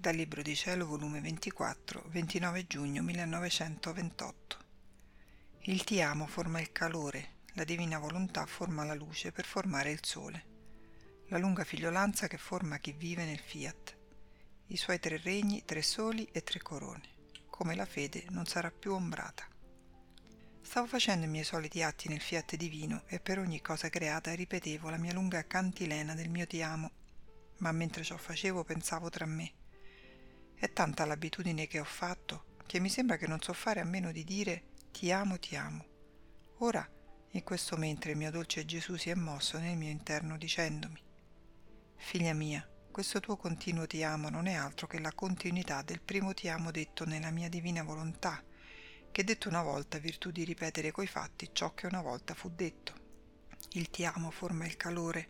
Dal Libro di Cielo, volume 24, 29 giugno 1928. Il ti amo forma il calore, la divina volontà forma la luce per formare il sole, la lunga figliolanza che forma chi vive nel fiat, i suoi tre regni, tre soli e tre corone, come la fede non sarà più ombrata. Stavo facendo i miei soliti atti nel fiat divino e per ogni cosa creata ripetevo la mia lunga cantilena del mio ti amo, ma mentre ciò facevo pensavo tra me è tanta l'abitudine che ho fatto che mi sembra che non so fare a meno di dire ti amo, ti amo. Ora, in questo mentre il mio dolce Gesù si è mosso nel mio interno dicendomi, Figlia mia, questo tuo continuo ti amo non è altro che la continuità del primo ti amo detto nella mia divina volontà, che detto una volta virtù di ripetere coi fatti ciò che una volta fu detto. Il ti amo forma il calore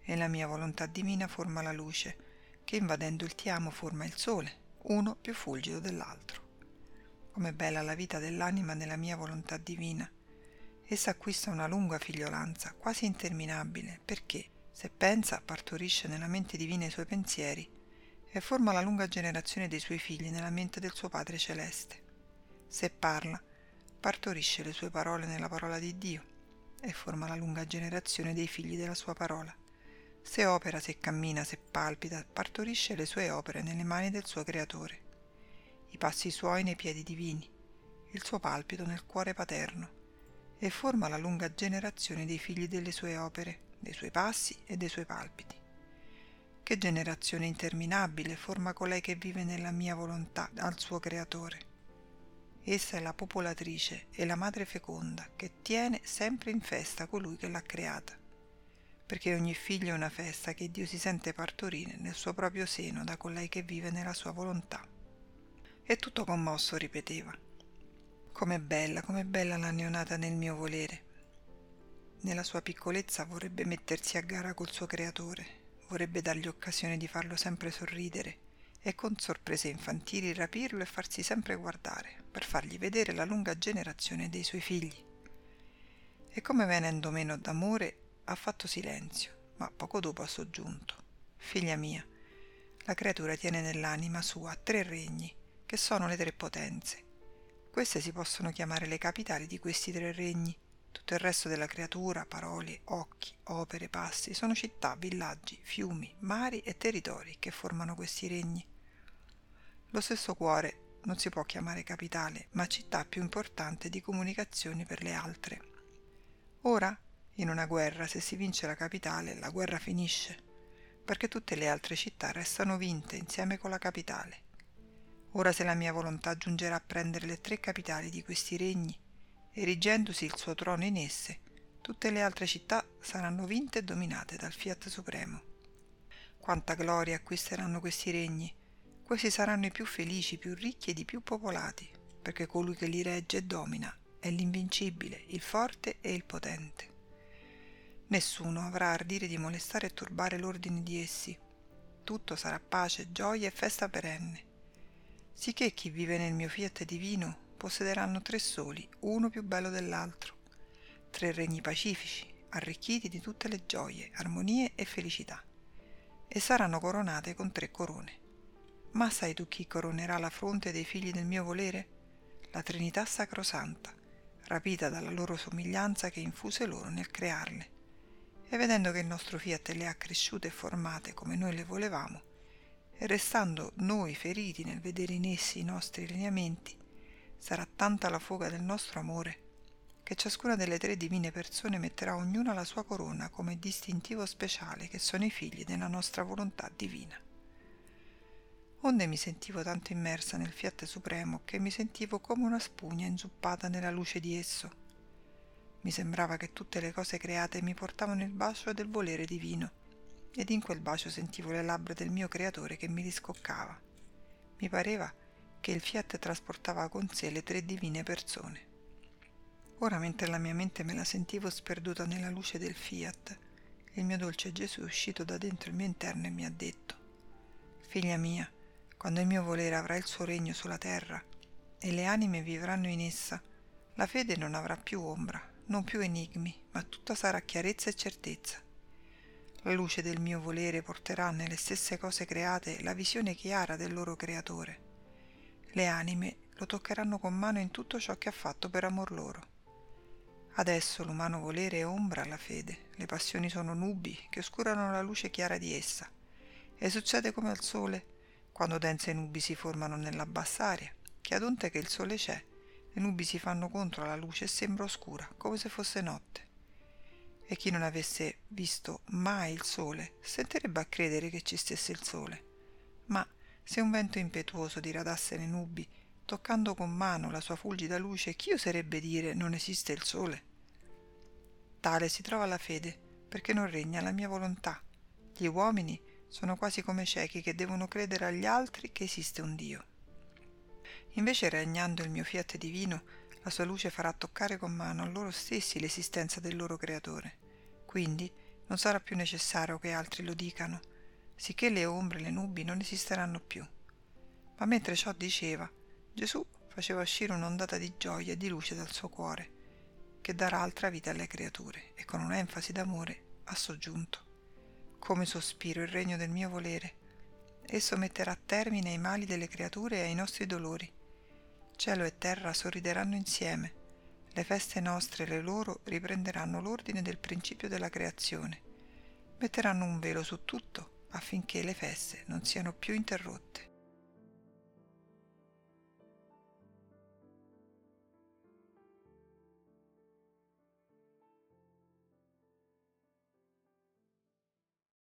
e la mia volontà divina forma la luce, che invadendo il ti amo forma il sole uno più fulgido dell'altro. Com'è bella la vita dell'anima nella mia volontà divina. Essa acquista una lunga figliolanza, quasi interminabile, perché, se pensa, partorisce nella mente divina i suoi pensieri e forma la lunga generazione dei suoi figli nella mente del suo Padre Celeste. Se parla, partorisce le sue parole nella parola di Dio e forma la lunga generazione dei figli della sua parola. Se opera, se cammina, se palpita, partorisce le sue opere nelle mani del suo Creatore, i passi suoi nei piedi divini, il suo palpito nel cuore paterno, e forma la lunga generazione dei figli delle sue opere, dei suoi passi e dei suoi palpiti. Che generazione interminabile forma colei che vive nella mia volontà al suo Creatore. Essa è la popolatrice e la madre feconda che tiene sempre in festa colui che l'ha creata perché ogni figlio è una festa che Dio si sente partorire nel suo proprio seno da colei che vive nella sua volontà. E tutto commosso ripeteva. Com'è bella, com'è bella la neonata nel mio volere. Nella sua piccolezza vorrebbe mettersi a gara col suo creatore, vorrebbe dargli occasione di farlo sempre sorridere e con sorprese infantili rapirlo e farsi sempre guardare, per fargli vedere la lunga generazione dei suoi figli. E come venendo meno d'amore ha fatto silenzio, ma poco dopo ha soggiunto. Figlia mia, la creatura tiene nell'anima sua tre regni, che sono le tre potenze. Queste si possono chiamare le capitali di questi tre regni. Tutto il resto della creatura, parole, occhi, opere, passi, sono città, villaggi, fiumi, mari e territori che formano questi regni. Lo stesso cuore non si può chiamare capitale, ma città più importante di comunicazioni per le altre. Ora in una guerra, se si vince la capitale, la guerra finisce, perché tutte le altre città restano vinte insieme con la capitale. Ora se la mia volontà giungerà a prendere le tre capitali di questi regni, erigendosi il suo trono in esse, tutte le altre città saranno vinte e dominate dal Fiat Supremo. Quanta gloria acquisteranno questi regni! Questi saranno i più felici, più ricchi ed i più popolati, perché colui che li regge e domina è l'invincibile, il forte e il potente. Nessuno avrà ardire di molestare e turbare l'ordine di essi. Tutto sarà pace, gioia e festa perenne. Sicché chi vive nel mio fiat divino possederanno tre soli, uno più bello dell'altro, tre regni pacifici, arricchiti di tutte le gioie, armonie e felicità, e saranno coronate con tre corone. Ma sai tu chi coronerà la fronte dei figli del mio volere? La Trinità Sacrosanta, rapita dalla loro somiglianza che infuse loro nel crearle e vedendo che il nostro fiat le ha cresciute e formate come noi le volevamo, e restando noi feriti nel vedere in essi i nostri lineamenti, sarà tanta la fuga del nostro amore che ciascuna delle tre divine persone metterà ognuna la sua corona come distintivo speciale che sono i figli della nostra volontà divina. Onde mi sentivo tanto immersa nel fiat supremo che mi sentivo come una spugna inzuppata nella luce di esso mi sembrava che tutte le cose create mi portavano il bacio del volere divino, ed in quel bacio sentivo le labbra del mio creatore che mi riscoccava. Mi pareva che il fiat trasportava con sé le tre divine persone. Ora mentre la mia mente me la sentivo sperduta nella luce del fiat, il mio dolce Gesù è uscito da dentro il mio interno e mi ha detto, Figlia mia, quando il mio volere avrà il suo regno sulla terra e le anime vivranno in essa, la fede non avrà più ombra, non più enigmi, ma tutta sarà chiarezza e certezza. La luce del mio volere porterà nelle stesse cose create la visione chiara del loro creatore. Le anime lo toccheranno con mano in tutto ciò che ha fatto per amor loro. Adesso l'umano volere è ombra alla fede, le passioni sono nubi che oscurano la luce chiara di essa. E succede come al sole, quando dense nubi si formano nella bassa aria, che ad onte che il sole c'è, le nubi si fanno contro la luce e sembra oscura, come se fosse notte e chi non avesse visto mai il sole sentirebbe a credere che ci stesse il sole. Ma se un vento impetuoso diradasse le nubi, toccando con mano la sua fulgida luce, chi oserebbe dire non esiste il sole? Tale si trova la fede, perché non regna la mia volontà. Gli uomini sono quasi come ciechi che devono credere agli altri che esiste un Dio. Invece regnando il mio fiat divino, la sua luce farà toccare con mano a loro stessi l'esistenza del loro creatore. Quindi non sarà più necessario che altri lo dicano, sicché le ombre e le nubi non esisteranno più. Ma mentre ciò diceva, Gesù faceva uscire un'ondata di gioia e di luce dal suo cuore, che darà altra vita alle creature, e con un'enfasi d'amore ha soggiunto. Come sospiro il regno del mio volere, esso metterà termine ai mali delle creature e ai nostri dolori. Cielo e terra sorrideranno insieme, le feste nostre e le loro riprenderanno l'ordine del principio della creazione. Metteranno un velo su tutto affinché le feste non siano più interrotte.